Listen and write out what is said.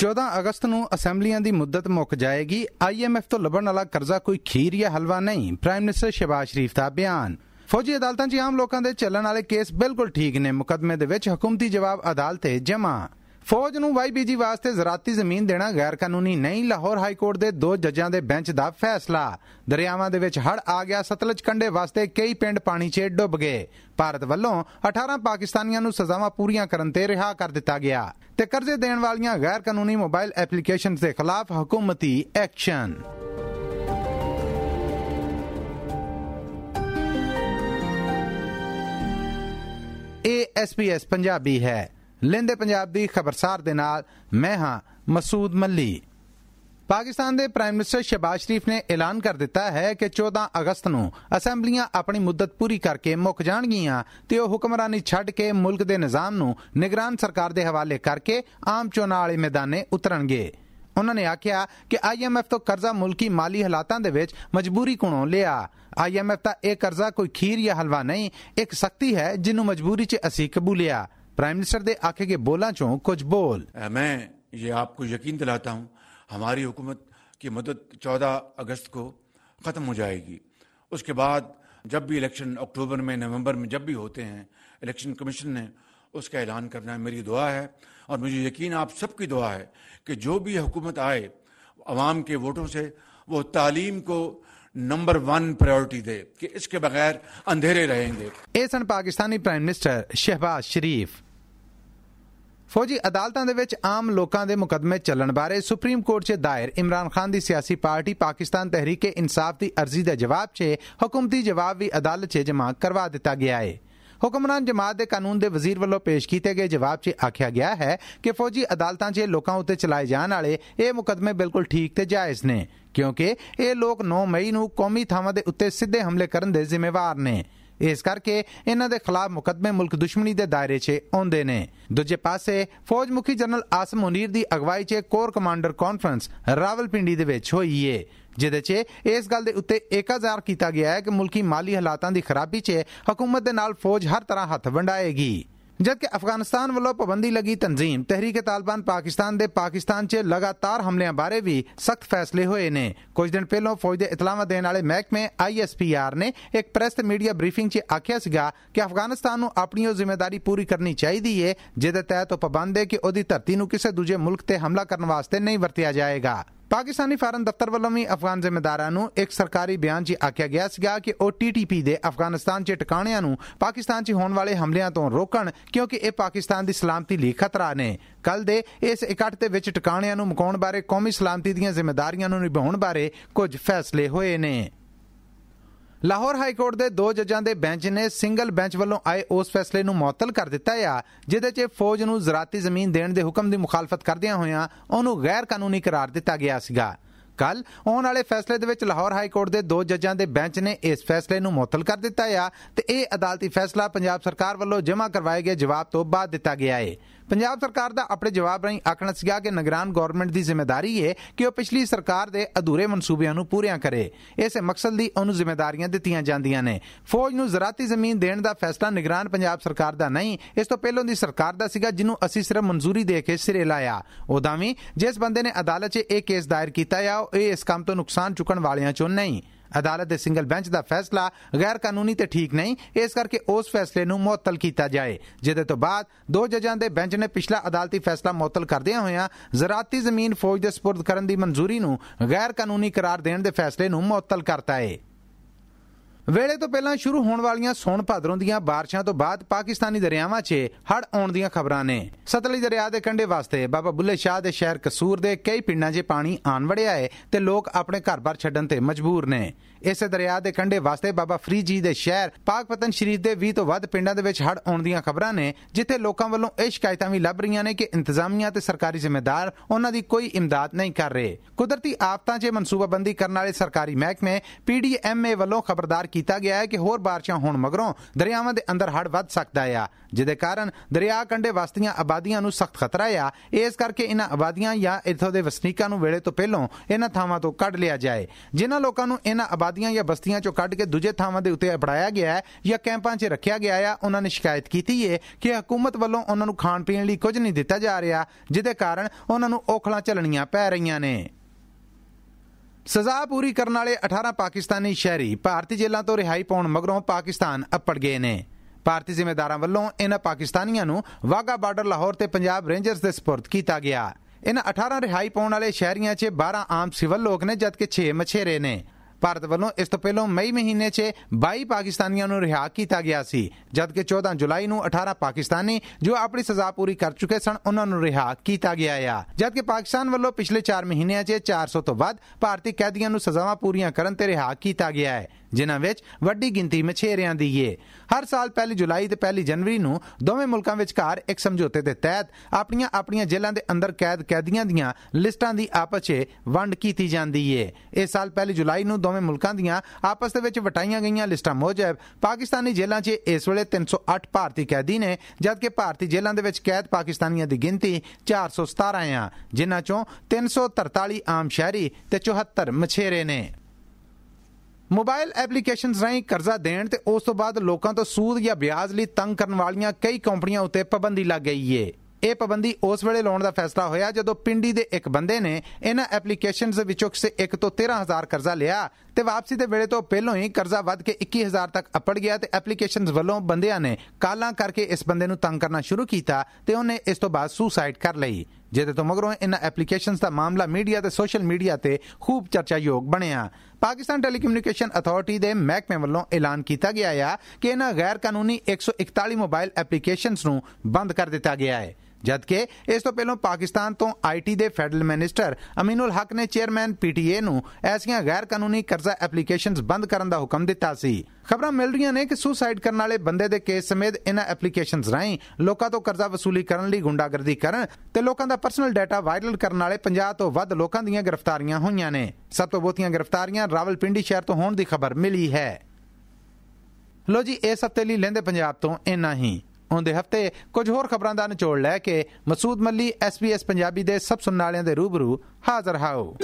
14 ਅਗਸਤ ਨੂੰ ਅਸੈਂਬਲੀਆਂ ਦੀ ਮੁੱਦਤ ਮੁੱਕ ਜਾਏਗੀ। ਆਈਐਮਐਫ ਤੋਂ ਲੱਭਣ ਵਾਲਾ ਕਰਜ਼ਾ ਕੋਈ ਖੀਰ ਜਾਂ ਹਲਵਾ ਨਹੀਂ। ਪ੍ਰਾਈਮ ਮਿਨਿਸਟਰ ਸ਼ਹਿਬਾਜ਼ ਸ਼ਰੀਫ ਦਾ ਬਿਆਨ। ਫੌਜੀ ਅਦਾਲਤਾਂ 'ਚ ਆਮ ਲੋਕਾਂ ਦੇ ਚੱਲਣ ਵਾਲੇ ਕੇਸ ਬਿਲਕੁਲ ਠੀਕ ਨੇ। ਮੁਕਦਮੇ ਦੇ ਵਿੱਚ ਹਕੂਮਤੀ ਜਵਾਬ ਅਦਾਲਤੇ ਜਮ੍ਹਾਂ। ਫੌਜ ਨੂੰ ਵਾਈਬੀਜੀ ਵਾਸਤੇ ਜ਼ਰਾਤੀ ਜ਼ਮੀਨ ਦੇਣਾ ਗੈਰ ਕਾਨੂੰਨੀ ਨਹੀਂ, ਲਾਹੌਰ ਹਾਈ ਕੋਰਟ ਦੇ ਦੋ ਜੱਜਾਂ ਦੇ ਬੈਂਚ ਦਾ ਫੈਸਲਾ। ਦਰਿਆਵਾਂ ਦੇ ਵਿੱਚ ਹੜ ਆ ਗਿਆ, ਸਤਲਜ ਕੰਢੇ ਵਾਸਤੇ ਕਈ ਪਿੰਡ ਪਾਣੀ 'ਚ ਡੁੱਬ ਗਏ। ਭਾਰਤ ਵੱਲੋਂ 18 ਪਾਕਿਸਤਾਨੀਆਂ ਨੂੰ ਸਜ਼ਾਵਾਂ ਪੂਰੀਆਂ ਕਰਨ ਤੇ ਰਿਹਾ ਕਰ ਦਿੱਤਾ ਗਿਆ। ਤੇ ਕਰਜ਼ੇ ਦੇਣ ਵਾਲੀਆਂ ਗੈਰ ਕਾਨੂੰਨੀ ਮੋਬਾਈਲ ਐਪਲੀਕੇਸ਼ਨਸ ਦੇ ਖਿਲਾਫ ਹਕੂਮਤੀ ਐਕਸ਼ਨ। ਇਹ ਐਸਪੀਐਸ ਪੰਜਾਬੀ ਹੈ। ਲੈਂਦੇ ਪੰਜਾਬ ਦੀ ਖਬਰਸਾਰ ਦੇ ਨਾਲ ਮੈਂ ਹਾਂ ਮਸੂਦ ਮੱਲੀ। ਪਾਕਿਸਤਾਨ ਦੇ ਪ੍ਰਾਈਮ ਮਿਨਿਸਟਰ ਸ਼ਹਿਬਾਜ਼ ਸ਼ਰੀਫ ਨੇ ਐਲਾਨ ਕਰ ਦਿੱਤਾ ਹੈ ਕਿ 14 ਅਗਸਤ ਨੂੰ ਅਸੈਂਬਲੀਆਂ ਆਪਣੀ ਮੁੱਦਤ ਪੂਰੀ ਕਰਕੇ ਮੁੱਕ ਜਾਣਗੀਆਂ ਤੇ ਉਹ ਹੁਕਮਰਾਨੀ ਛੱਡ ਕੇ ਮੁਲਕ ਦੇ ਨਿਜ਼ਾਮ ਨੂੰ ਨਿਗਰਾਨ ਸਰਕਾਰ ਦੇ ਹਵਾਲੇ ਕਰਕੇ ਆਮ ਚੋਣਾਂ ਵਾਲੇ ਮੈਦਾਨੇ ਉਤਰਨਗੇ। ਉਹਨਾਂ ਨੇ ਆਖਿਆ ਕਿ ਆਈਐਮਐਫ ਤੋਂ ਕਰਜ਼ਾ ਮੁਲਕੀ ਮਾਲੀ ਹਾਲਾਤਾਂ ਦੇ ਵਿੱਚ ਮਜਬੂਰੀ ਕੋਲੋਂ ਲਿਆ। ਆਈਐਮਐਫ ਦਾ ਇਹ ਕਰਜ਼ਾ ਕੋਈ ਖੀਰ ਜਾਂ ਹਲਵਾ ਨਹੀਂ, ਇੱਕ ਸਖਤੀ ਹੈ ਜਿਹਨੂੰ ਮਜਬੂਰੀ 'ਚ ਅਸੀਂ ਕਬੂਲਿਆ। प्राइम मिनिस्टर दे आखे के बोला चो कुछ बोल। मैं ये आपको यकीन दिलाता हूँ हमारी हुकूमत की मदद चौदह अगस्त को ख़त्म हो जाएगी। उसके बाद जब भी इलेक्शन अक्टूबर में नवंबर में जब भी होते हैं इलेक्शन कमीशन ने उसका ऐलान करना है मेरी दुआ है। और मुझे यकीन आप सबकी दुआ है कि जो भी हुकूमत आए आवाम के वोटों से वो तालीम को नंबर वन प्रायोरिटी दे कि इसके बगैर अंधेरे रहेंगे। ए पाकिस्तानी प्राइम मिनिस्टर शहबाज शरीफ। ਫੌਜੀ ਅਦਾਲਤਾਂ ਦੇ ਵਿੱਚ ਆਮ ਲੋਕਾਂ ਦੇ ਮੁਕਦਮੇ ਚੱਲਣ ਬਾਰੇ ਸੁਪਰੀਮ ਕੋਰਟ 'ਚ ਦਾਇਰ ਇਮਰਾਨ ਖਾਨ ਦੀ ਸਿਆਸੀ ਪਾਰਟੀ ਪਾਕਿਸਤਾਨ ਤਹਿਰੀਕ ਇਨਸਾਫ ਦੀ ਅਰਜ਼ੀ ਦੇ ਜਵਾਬ 'ਚ ਹਕੂਮਤੀ ਜਵਾਬ ਵੀ ਅਦਾਲਤ 'ਚ ਜਮ੍ਹਾਂ ਕਰਵਾ ਦਿੱਤਾ ਗਿਆ ਹੈ ਹੁਕਮਰਾਨ ਜਮਾਤ ਦੇ ਕਾਨੂੰਨ ਦੇ ਵਜ਼ੀਰ ਵੱਲੋਂ ਪੇਸ਼ ਕੀਤੇ ਗਏ ਜਵਾਬ 'ਚ ਆਖਿਆ ਗਿਆ ਹੈ ਕਿ ਫੌਜੀ ਅਦਾਲਤਾਂ 'ਚ ਲੋਕਾਂ ਉੱਤੇ ਚਲਾਏ ਜਾਣ ਵਾਲੇ ਇਹ ਮੁਕਦਮੇ ਬਿਲਕੁਲ ਠੀਕ ਤੇ ਜਾਇਜ਼ ਨੇ, ਕਿਉਂਕਿ ਇਹ ਲੋਕ 9 ਮਈ ਨੂੰ ਕੌਮੀ ਥਾਵਾਂ ਦੇ ਉੱਤੇ ਸਿੱਧੇ ਹਮਲੇ ਕਰਨ ਦੇ ਜ਼ਿੰਮੇਵਾਰ ਨੇ। ਇਸ ਕਰਕੇ ਇਹਨਾਂ ਦੇ ਖਿਲਾਫ ਮੁਕਦਮੇ ਮੁਲਕ ਦੁਸ਼ਮਣੀ ਦੇ ਦਾਇਰੇ 'ਚ ਆਉਂਦੇ ਨੇ। ਦੂਜੇ ਪਾਸੇ ਫੌਜ ਮੁਖੀ ਜਨਰਲ ਆਸਮ ਮੁਨੀਰ ਦੀ ਅਗਵਾਈ 'ਚ ਕੋਰ ਕਮਾਂਡਰ ਕਾਨਫਰੰਸ ਰਾਵਲਪਿੰਡੀ ਦੇ ਵਿੱਚ ਹੋਈ ਏ, ਜਿਹਦੇ 'ਚ ਇਸ ਗੱਲ ਦੇ ਉੱਤੇ ਏਕਾਜ਼ਾਰ ਕੀਤਾ ਗਿਆ ਹੈ ਕਿ ਮੁਲਕੀ ਮਾਲੀ ਹਾਲਾਤਾਂ ਦੀ ਖਰਾਬੀ 'ਚ ਹਕੂਮਤ ਦੇ ਨਾਲ ਫੌਜ ਹਰ ਤਰ੍ਹਾਂ ਹੱਥ ਵੰਡਾਏਗੀ। ਜਦਕਿ ਅਫਗਾਨਿਸਤਾਨ ਵੱਲੋਂ ਪਾਬੰਦੀ ਲੱਗੀ ਤਨਜ਼ੀਮ ਤਹਿਰੀਕ ਤਾਲਿਬਾਨ ਪਾਕਿਸਤਾਨ ਦੇ ਪਾਕਿਸਤਾਨ 'ਚ ਲਗਾਤਾਰ ਹਮਲਿਆਂ ਬਾਰੇ ਵੀ ਸਖਤ ਫੈਸਲੇ ਹੋਏ ਨੇ। ਕੁਝ ਦਿਨ ਪਹਿਲਾਂ ਫੌਜ ਦੇ ਇਤਲਾਹਾਂ ਦੇਣ ਵਾਲੇ ਮਹਿਕਮੇ ਆਈਐਸਪੀਆਰ ਨੇ ਇੱਕ ਪ੍ਰੈਸ ਤੇ ਮੀਡੀਆ ਬਰੀਫਿੰਗ 'ਚ ਆਖਿਆ ਸੀਗਾ ਕਿ ਅਫਗਾਨਿਸਤਾਨ ਨੂੰ ਆਪਣੀ ਉਹ ਜ਼ਿੰਮੇਵਾਰੀ ਪੂਰੀ ਕਰਨੀ ਚਾਹੀਦੀ ਏ, ਜਿਹਦੇ ਤਹਿਤ ਉਹ ਪਾਬੰਦ ਹੈ ਕਿ ਉਹਦੀ ਧਰਤੀ ਨੂੰ ਕਿਸੇ ਦੂਜੇ ਮੁਲਕ ਤੇ ਹਮਲਾ ਕਰਨ ਵਾਸਤੇ ਨਹੀਂ ਵਰਤਿਆ ਜਾਏਗਾ। ਪਾਕਿਸਤਾਨੀ ਫਾਰਨ ਦਫ਼ਤਰ ਵੱਲੋਂ ਵੀ ਅਫਗਾਨ ਜ਼ਿੰਮੇਦਾਰਾਂ ਨੂੰ ਇੱਕ ਸਰਕਾਰੀ ਬਿਆਨ 'ਚ ਆਖਿਆ ਗਿਆ ਸੀਗਾ ਕਿ ਉਹ ਟੀਟੀਪੀ ਦੇ ਅਫਗਾਨਿਸਤਾਨ 'ਚ ਟਿਕਾਣਿਆਂ ਨੂੰ ਪਾਕਿਸਤਾਨ 'ਚ ਹੋਣ ਵਾਲੇ ਹਮਲਿਆਂ ਤੋਂ ਰੋਕਣ ਕਿਉਂਕਿ ਇਹ ਪਾਕਿਸਤਾਨ ਦੀ ਸਲਾਮਤੀ ਲਈ ਖਤਰਾ ਨੇ। ਕੱਲ ਦੇ ਇਸ ਇਕੱਠ ਦੇ ਵਿੱਚ ਟਿਕਾਣਿਆਂ ਨੂੰ ਮੁਕਾਉਣ ਬਾਰੇ ਕੌਮੀ ਸਲਾਮਤੀ ਦੀਆਂ ਜ਼ਿੰਮੇਵਾਰੀਆਂ ਨੂੰ ਨਿਭਾਉਣ ਬਾਰੇ ਕੁਝ ਫੈਸਲੇ ਹੋਏ ਨੇ। ਲਾਹੌਰ ਹਾਈ ਕੋਰਟ ਦੇ ਦੋ ਜੱਜਾਂ ਦੇ ਬੈਂਚ ਨੇ ਸਿੰਗਲ ਬੈਂਚ ਵੱਲੋਂ ਆਏ ਉਸ ਫੈਸਲੇ ਨੂੰ ਮੁਅੱਤਲ ਕਰ ਦਿੱਤਾ ਆ, ਜਿਹਦੇ 'ਚ ਫੌਜ ਨੂੰ ਜ਼ਰਾਤੀ ਜ਼ਮੀਨ ਦੇਣ ਦੇ ਹੁਕਮ ਦੀ ਮੁਖਾਲਫਤ ਕਰਦਿਆਂ ਹੋਇਆਂ ਉਹਨੂੰ ਗੈਰ ਕਾਨੂੰਨੀ ਕਰਾਰ ਦਿੱਤਾ ਗਿਆ ਸੀਗਾ। ਕੱਲ ਆਉਣ ਵਾਲੇ ਫੈਸਲੇ ਦੇ ਵਿੱਚ ਲਾਹੌਰ ਹਾਈ ਕੋਰਟ ਦੇ ਦੋ ਜੱਜਾਂ ਦੇ ਬੈਂਚ ਨੇ ਇਸ ਫੈਸਲੇ ਨੂੰ ਮੁਅੱਤਲ ਕਰ ਦਿੱਤਾ ਆ ਤੇ ਇਹ ਅਦਾਲਤੀ ਫੈਸਲਾ ਪੰਜਾਬ ਸਰਕਾਰ ਵੱਲੋਂ ਜਮ੍ਹਾਂ ਕਰਵਾਏ ਗਏ ਜਵਾਬ ਤੋਂ ਬਾਅਦ ਦਿੱਤਾ ਗਿਆ ਹੈ ਪੰਜਾਬ ਸਰਕਾਰ ਦਾ ਆਪਣੇ ਜਵਾਬ ਰਾਹੀਂ ਆਖਣਾ ਸੀਗਾ ਕਿ ਨਿਗਰਾਨ ਗਵਰਨਮੈਂਟ ਦੀ ਜ਼ਿੰਮੇਵਾਰੀ ਹੈ ਕਿ ਉਹ ਪਿਛਲੀ ਸਰਕਾਰ ਦੇ ਅਧੂਰੇ ਮਨਸੂਬਿਆਂ ਨੂੰ ਪੂਰੀਆਂ ਕਰੇ। ਇਸੇ ਮਕਸਦ ਲਈ ਉਹਨੂੰ ਜ਼ਿੰਮੇਵਾਰੀਆਂ ਦਿੱਤੀਆਂ ਜਾਂਦੀਆਂ ਨੇ। ਫੌਜ ਨੂੰ ਜ਼ਰਾਤੀ ਜ਼ਮੀਨ ਦੇਣ ਦਾ ਫੈਸਲਾ ਨਿਗਰਾਨ ਪੰਜਾਬ ਸਰਕਾਰ ਦਾ ਨਹੀਂ, ਇਸ ਤੋਂ ਪਹਿਲਾਂ ਦੀ ਸਰਕਾਰ ਦਾ ਸੀਗਾ ਜਿਹਨੂੰ ਅਸੀਂ ਸਿਰਫ ਮਨਜ਼ੂਰੀ ਦੇ ਕੇ ਸਿਰੇ ਲਾਇਆ। ਉਦਾਂ ਵੀ ਜਿਸ ਬੰਦੇ ਨੇ ਅਦਾਲਤ 'ਚ ਇਹ ਕੇਸ ਦਾਇਰ ਕੀਤਾ ਆ, ਉਹ ਇਹ ਇਸ ਕੰਮ ਤੋਂ ਨੁਕਸਾਨ ਚੁੱਕਣ ਵਾਲਿਆਂ 'ਚੋਂ ਨਹੀਂ। ਅਦਾਲਤ ਦੇ ਸਿੰਗਲ ਬੈਂਚ ਦਾ ਫੈਸਲਾ ਗੈਰ ਕਾਨੂੰਨੀ ਤੇ ਠੀਕ ਨਹੀਂ, ਇਸ ਕਰਕੇ ਉਸ ਫੈਸਲੇ ਨੂੰ ਮੁਅੱਤਲ ਕੀਤਾ ਜਾਏ। ਜਿਹਦੇ ਤੋਂ ਬਾਅਦ ਦੋ ਜੱਜਾਂ ਦੇ ਬੈਂਚ ਨੇ ਪਿਛਲਾ ਅਦਾਲਤੀ ਫੈਸਲਾ ਮੁਅੱਤਲ ਕਰਦਿਆਂ ਹੋਇਆਂ ਜ਼ਰਾਤੀ ਜ਼ਮੀਨ ਫੌਜ ਦੇ ਸਪੁਰਦ ਕਰਨ ਦੀ ਮਨਜ਼ੂਰੀ ਨੂੰ ਗੈਰ ਕਾਨੂੰਨੀ ਕਰਾਰ ਦੇਣ ਦੇ ਫੈਸਲੇ ਨੂੰ ਮੁਅੱਤਲ ਕਰਤਾ ਹੈ ਵੇਲੇ ਤੋਂ ਪਹਿਲਾਂ ਸ਼ੁਰੂ ਹੋਣ ਵਾਲੀਆਂ ਸੌਣ ਭਾਦਰੋਂ ਦੀਆਂ ਬਾਰਿਸ਼ਾਂ ਤੋਂ ਬਾਅਦ ਪਾਕਿਸਤਾਨੀ ਦਰਿਆਵਾਂ 'ਚ ਹੜ੍ਹ ਆਉਣ ਦੀਆਂ ਖਬਰਾਂ ਨੇ। ਸਤਲੁਜ ਦਰਿਆ ਦੇ ਕੰਢੇ ਵਾਸਤੇ ਬਾਬਾ ਬੁੱਲੇ ਸ਼ਾਹ ਦੇ ਸ਼ਹਿਰ ਕਸੂਰ ਦੇ ਕਈ ਪਿੰਡਾਂ 'ਚ ਪਾਣੀ ਆਣ ਵੜਿਆ ਹੈ ਤੇ ਲੋਕ ਆਪਣੇ ਘਰ-ਬਾਰ ਛੱਡਣ ਤੇ ਮਜਬੂਰ ਨੇ। ਇਸੇ ਦਰਿਆ ਦੇ ਕੰਢੇ ਵਾਸਤੇ ਬਾਬਾ ਫਰੀਦ ਜੀ ਦੇ ਸ਼ਹਿਰ ਪਾਕਪਤਨ ਸ਼ਰੀਫ ਦੇ 20 ਤੋਂ ਵੱਧ ਪਿੰਡਾਂ ਦੇ ਵਿੱਚ ਹੜ੍ਹ ਆਉਣ ਦੀਆਂ ਖਬਰਾਂ ਨੇ, ਜਿੱਥੇ ਲੋਕਾਂ ਵੱਲੋਂ ਇਹ ਸ਼ਿਕਾਇਤਾਂ ਵੀ ਲੱਭ ਰਹੀਆਂ ਨੇ ਕਿ ਇੰਤਜ਼ਾਮੀਆਂ ਤੇ ਸਰਕਾਰੀ ਜ਼ਿੰਮੇਦਾਰ ਉਹਨਾਂ ਦੀ ਕੋਈ ਇਮਦਾਦ ਨਹੀਂ ਕਰ ਰਹੇ। ਕੁਦਰਤੀ ਆਫਤਾਂ 'ਚ ਮਨਸੂਬਾਬੰਦੀ ਕਰਨ ਵਾਲੇ ਸਰਕਾਰੀ ਮਹਿਕਮੇ ਪੀਡੀਐਮਏ ਵੱਲੋਂ ਖਬਰਦਾਰ ਕੀਤਾ ਗਿਆ ਹੈ ਕਿ ਹੋਰ ਬਾਰਿਸ਼ਾਂ ਹੋਣ ਮਗਰੋਂ ਦਰਿਆਵਾਂ ਦੇ ਅੰਦਰ ਹੜ੍ਹ ਵੱਧ ਸਕਦਾ ਆ, ਜਿਹਦੇ ਕਾਰਨ ਦਰਿਆ ਕੰਢੇ ਵਸਤੀਆਂ ਆਬਾਦੀਆਂ ਨੂੰ ਸਖਤ ਖਤਰਾ ਆ। ਇਸ ਕਰਕੇ ਇਹਨਾਂ ਆਬਾਦੀਆਂ ਜਾਂ ਇੱਥੋਂ ਦੇ ਵਸਨੀਕਾਂ ਨੂੰ ਵੇਲੇ ਤੋਂ ਪਹਿਲਾਂ ਇਹਨਾਂ ਥਾਵਾਂ ਤੋਂ ਕੱਢ ਲਿਆ ਜਾਏ। ਜਿਨ੍ਹਾਂ ਲੋਕਾਂ ਨੂੰ ਇਹਨਾਂ ਆਬਾਦੀਆਂ ਜਾਂ ਬਸਤੀਆਂ ਚੋਂ ਕੱਢ ਕੇ ਦੂਜੇ ਥਾਵਾਂ ਦੇ ਉੱਤੇ ਅਪੜਾਇਆ ਗਿਆ ਹੈ ਜਾਂ ਕੈਂਪਾਂ 'ਚ ਰੱਖਿਆ ਗਿਆ ਆ ਉਹਨਾਂ ਨੇ ਸ਼ਿਕਾਇਤ ਕੀਤੀ ਹੈ ਕਿ ਹਕੂਮਤ ਵੱਲੋਂ ਉਹਨਾਂ ਨੂੰ ਖਾਣ ਪੀਣ ਲਈ ਕੁਝ ਨਹੀਂ ਦਿੱਤਾ ਜਾ ਰਿਹਾ, ਜਿਹਦੇ ਕਾਰਨ ਉਹਨਾਂ ਨੂੰ ਔਖਲਾਂ ਝੱਲਣੀਆਂ ਪੈ ਰਹੀਆਂ ਨੇ। ਸਜ਼ਾ ਪੂਰੀ ਕਰਨ ਵਾਲੇ 18 ਪਾਕਿਸਤਾਨੀ ਸ਼ਹਿਰੀ ਭਾਰਤੀ ਜੇਲ੍ਹਾਂ ਤੋਂ ਰਿਹਾਈ ਪਾਉਣ ਮਗਰੋਂ ਪਾਕਿਸਤਾਨ ਅੱਪੜ ਗਏ ਨੇ। ਭਾਰਤੀ ਜ਼ਿੰਮੇਦਾਰਾਂ ਵੱਲੋਂ ਇਹਨਾਂ ਪਾਕਿਸਤਾਨੀਆਂ ਨੂੰ ਵਾਗਾ ਬਾਰਡਰ ਲਾਹੌਰ ਤੇ ਪੰਜਾਬ ਰੇਂਜਰਸ ਦੇ ਸਪੁਰਦ ਕੀਤਾ ਗਿਆ। ਇਹਨਾਂ 18 ਰਿਹਾਈ ਪਾਉਣ ਵਾਲੇ ਸ਼ਹਿਰੀਆਂ 'ਚ 12 ਆਮ ਸਿਵਲ ਲੋਕ ਨੇ, ਜਦਕਿ 6 ਮਛੇਰੇ ਨੇ। ਭਾਰਤ ਵੱਲੋਂ ਇਸ ਤੋਂ ਪਹਿਲਾਂ ਮਈ ਮਹੀਨੇ 'ਚ 22 ਪਾਕਿਸਤਾਨੀਆਂ ਨੂੰ ਰਿਹਾ ਕੀਤਾ ਗਿਆ ਸੀ, ਜਦਕਿ 14 ਜੁਲਾਈ ਨੂੰ 18 ਪਾਕਿਸਤਾਨੀ ਜੋ ਆਪਣੀ ਸਜ਼ਾ ਪੂਰੀ ਕਰ ਚੁੱਕੇ ਸਨ, ਉਹਨਾਂ ਨੂੰ ਰਿਹਾ ਕੀਤਾ ਗਿਆ ਆ। ਜਦਕਿ ਪਾਕਿਸਤਾਨ ਵੱਲੋਂ ਪਿਛਲੇ 4 ਮਹੀਨਿਆਂ 'ਚ 400 ਤੋਂ ਵੱਧ ਭਾਰਤੀ ਕੈਦੀਆਂ ਨੂੰ ਸਜ਼ਾਵਾਂ ਪੂਰੀਆਂ ਕਰਨ ਤੇ ਰਿਹਾ ਕੀਤਾ ਗਿਆ ਹੈ, ਜਿਨ੍ਹਾਂ ਵਿੱਚ ਵੱਡੀ ਗਿਣਤੀ ਮਛੇਰਿਆਂ ਦੀ ਏ। ਹਰ ਸਾਲ ਪਹਿਲੀ ਜੁਲਾਈ ਤੇ ਪਹਿਲੀ ਜਨਵਰੀ ਨੂੰ ਦੋਵੇਂ ਮੁਲਕਾਂ ਵਿਚਕਾਰ ਇੱਕ ਸਮਝੌਤੇ ਦੇ ਤਹਿਤ ਆਪਣੀਆਂ ਆਪਣੀਆਂ ਜੇਲ੍ਹਾਂ ਦੇ ਅੰਦਰ ਕੈਦ ਕੈਦੀਆਂ ਦੀਆਂ ਲਿਸਟਾਂ ਦੀ ਆਪਸ 'ਚ ਵੰਡ ਕੀਤੀ ਜਾਂਦੀ ਏ। ਇਸ ਸਾਲ ਪਹਿਲੀ ਜੁਲਾਈ ਨੂੰ ਦੋਵੇਂ ਮੁਲਕਾਂ ਦੀਆਂ ਆਪਸ ਦੇ ਵਿੱਚ ਵਟਾਈਆਂ ਗਈਆਂ ਲਿਸਟਾਂ ਮੁਜਬ ਪਾਕਿਸਤਾਨੀ ਜੇਲ੍ਹਾਂ 'ਚ ਇਸ ਵੇਲੇ 308 ਭਾਰਤੀ ਕੈਦੀ ਨੇ, ਜਦਕਿ ਭਾਰਤੀ ਜੇਲ੍ਹਾਂ ਦੇ ਵਿੱਚ ਕੈਦ ਪਾਕਿਸਤਾਨੀਆਂ ਦੀ ਗਿਣਤੀ 417 ਆ, ਜਿਨ੍ਹਾਂ 'ਚੋਂ 343 ਆਮ ਸ਼ਹਿਰੀ ਤੇ 74 ਮਛੇਰੇ ਨੇ। ਮੋਬਾਈਲ ਐਪਲੀਕੇਸ਼ਨਸ ਰਾਹੀਂ ਕਰਜ਼ਾ ਦੇਣ ਤੇ ਉਸ ਤੋਂ ਬਾਅਦ ਲੋਕਾਂ ਤੋਂ ਸੂਦ ਜਾਂ ਵਿਆਜ ਲਈ ਤੰਗ ਕਰਨ ਵਾਲੀਆਂ ਕਈ ਕੰਪਨੀਆਂ ਉੱਤੇ ਪਾਬੰਦੀ ਲੱਗ ਗਈ ਏ। ਇਹ ਪਾਬੰਦੀ ਉਸ ਵੇਲੇ ਲਾਉਣ ਦਾ ਫੈਸਲਾ ਹੋਇਆ ਜਦੋਂ ਪਿੰਡੀ ਦੇ ਇੱਕ ਬੰਦੇ ਨੇ ਇਹਨਾਂ ਐਪਲੀਕੇਸ਼ਨਸ ਵਿੱਚੋਂ ਕਿਸੇ ਇੱਕ ਤੋਂ 13000 ਕਰਜ਼ਾ ਲਿਆ ਤੇ ਵਾਪਸੀ ਦੇ ਵੇਲੇ ਤੋਂ ਪਹਿਲਾਂ ਹੀ ਕਰਜ਼ਾ ਵੱਧ ਕੇ 21000 ਤੱਕ ਅਪੜ ਗਿਆ ਤੇ ਐਪਲੀਕੇਸ਼ਨਸ ਵੱਲੋਂ ਬੰਦਿਆਂ ਨੇ ਕਾਲਾਂ ਕਰਕੇ ਇਸ ਬੰਦੇ ਨੂੰ ਤੰਗ ਕਰਨਾ ਸ਼ੁਰੂ ਕੀਤਾ ਤੇ ਉਹਨੇ ਇਸ ਤੋਂ ਬਾਅਦ ਸੁਸਾਈਡ ਕਰ ਲਈ, ਜਿਹਦੇ ਤੋਂ ਮਗਰੋਂ ਇਹਨਾਂ ਐਪਲੀਕੇਸ਼ਨਸ ਦਾ ਮਾਮਲਾ ਮੀਡੀਆ ਤੇ ਸੋਸ਼ਲ ਮੀਡੀਆ ਤੇ ਖੂਬ ਚਰਚਾਯੋਗ ਬਣਿਆ। ਪਾਕਿਸਤਾਨ ਟੈਲੀਕਮਿਊਨੀਕੇਸ਼ਨ ਅਥਾਰਟੀ ਦੇ ਮਹਿਕਮੇ ਵੱਲੋਂ ਐਲਾਨ ਕੀਤਾ ਗਿਆ ਹੈ ਕਿ ਇਹਨਾਂ ਗੈਰ ਕਾਨੂੰਨੀ 141 ਮੋਬਾਈਲ ਐਪਲੀਕੇਸ਼ਨਸ ਨੂੰ ਬੰਦ ਕਰ ਦਿੱਤਾ ਗਿਆ ਹੈ। ਜਦਕਿ ਇਸ ਤੋਂ ਪਹਿਲਾਂ ਪਾਕਿਸਤਾਨ ਤੋਂ ਆਈਟੀ ਦੇ ਫੈਡਰਲ ਮਿਨਿਸਟਰ ਅਮੀਨੁਲ ਹਕ ਨੇ ਚੇਅਰਮੈਨ ਪੀਟੀਏ ਨੂੰ ਐਸੀਆਂ ਗੈਰ ਕਾਨੂੰਨੀ ਕਰਜ਼ਾ ਐਪਲੀਕੇਸ਼ਨਸ ਬੰਦ ਕਰਨ ਦਾ ਹੁਕਮ ਦਿੱਤਾ ਸੀ। ਖਬਰਾਂ ਮਿਲ ਰਹੀਆਂ ਨੇ ਕਿ ਸੁਸਾਈਡ ਕਰਨ ਵਾਲੇ ਬੰਦੇ ਦੇ ਕੇਸ ਸਮੇਤ ਇਹਨਾਂ ਐਪਲੀਕੇਸ਼ਨਸ ਰਾਹੀਂ ਲੋਕਾਂ ਤੋਂ ਕਰਜ਼ਾ ਵਸੂਲੀ ਕਰਨ ਲਈ ਗੁੰਡਾਗਰਦੀ ਕਰਨ ਤੇ ਲੋਕਾਂ ਦਾ ਪਰਸਨਲ ਡਾਟਾ ਵਾਇਰਲ ਕਰਨ ਵਾਲੇ 50 ਤੋਂ ਵੱਧ ਲੋਕਾਂ ਦੀਆਂ ਗ੍ਰਿਫਤਾਰੀਆਂ ਹੋਈਆਂ ਨੇ। ਸਭ ਤੋਂ ਬਹੁਤੀਆਂ ਗ੍ਰਿਫਤਾਰੀਆਂ ਰਾਵਲਪਿੰਡੀ ਸ਼ਹਿਰ ਤੋਂ ਹੋਣ ਦੀ ਖਬਰ ਮਿਲੀ ਹੈ। ਲੋ ਜੀ, ਇਸ ਹਫ਼ਤੇ ਲਈ ਲੈਂਦੇ ਪੰਜਾਬ ਤੋਂ ਇੰਨਾ ਹੀ। ਆਉਂਦੇ ਹਫ਼ਤੇ ਕੁਝ ਹੋਰ ਖਬਰਾਂ ਦਾ ਨਿਚੋੜ ਲੈ ਕੇ ਮਸੂਦ ਮੱਲੀ ਐਸਪੀਐਸ ਪੰਜਾਬੀ ਦੇ ਸਭ ਸੁਣਨ ਵਾਲਿਆਂ ਦੇ ਰੂਬਰੂ ਹਾਜ਼ਰ ਹਾਓ।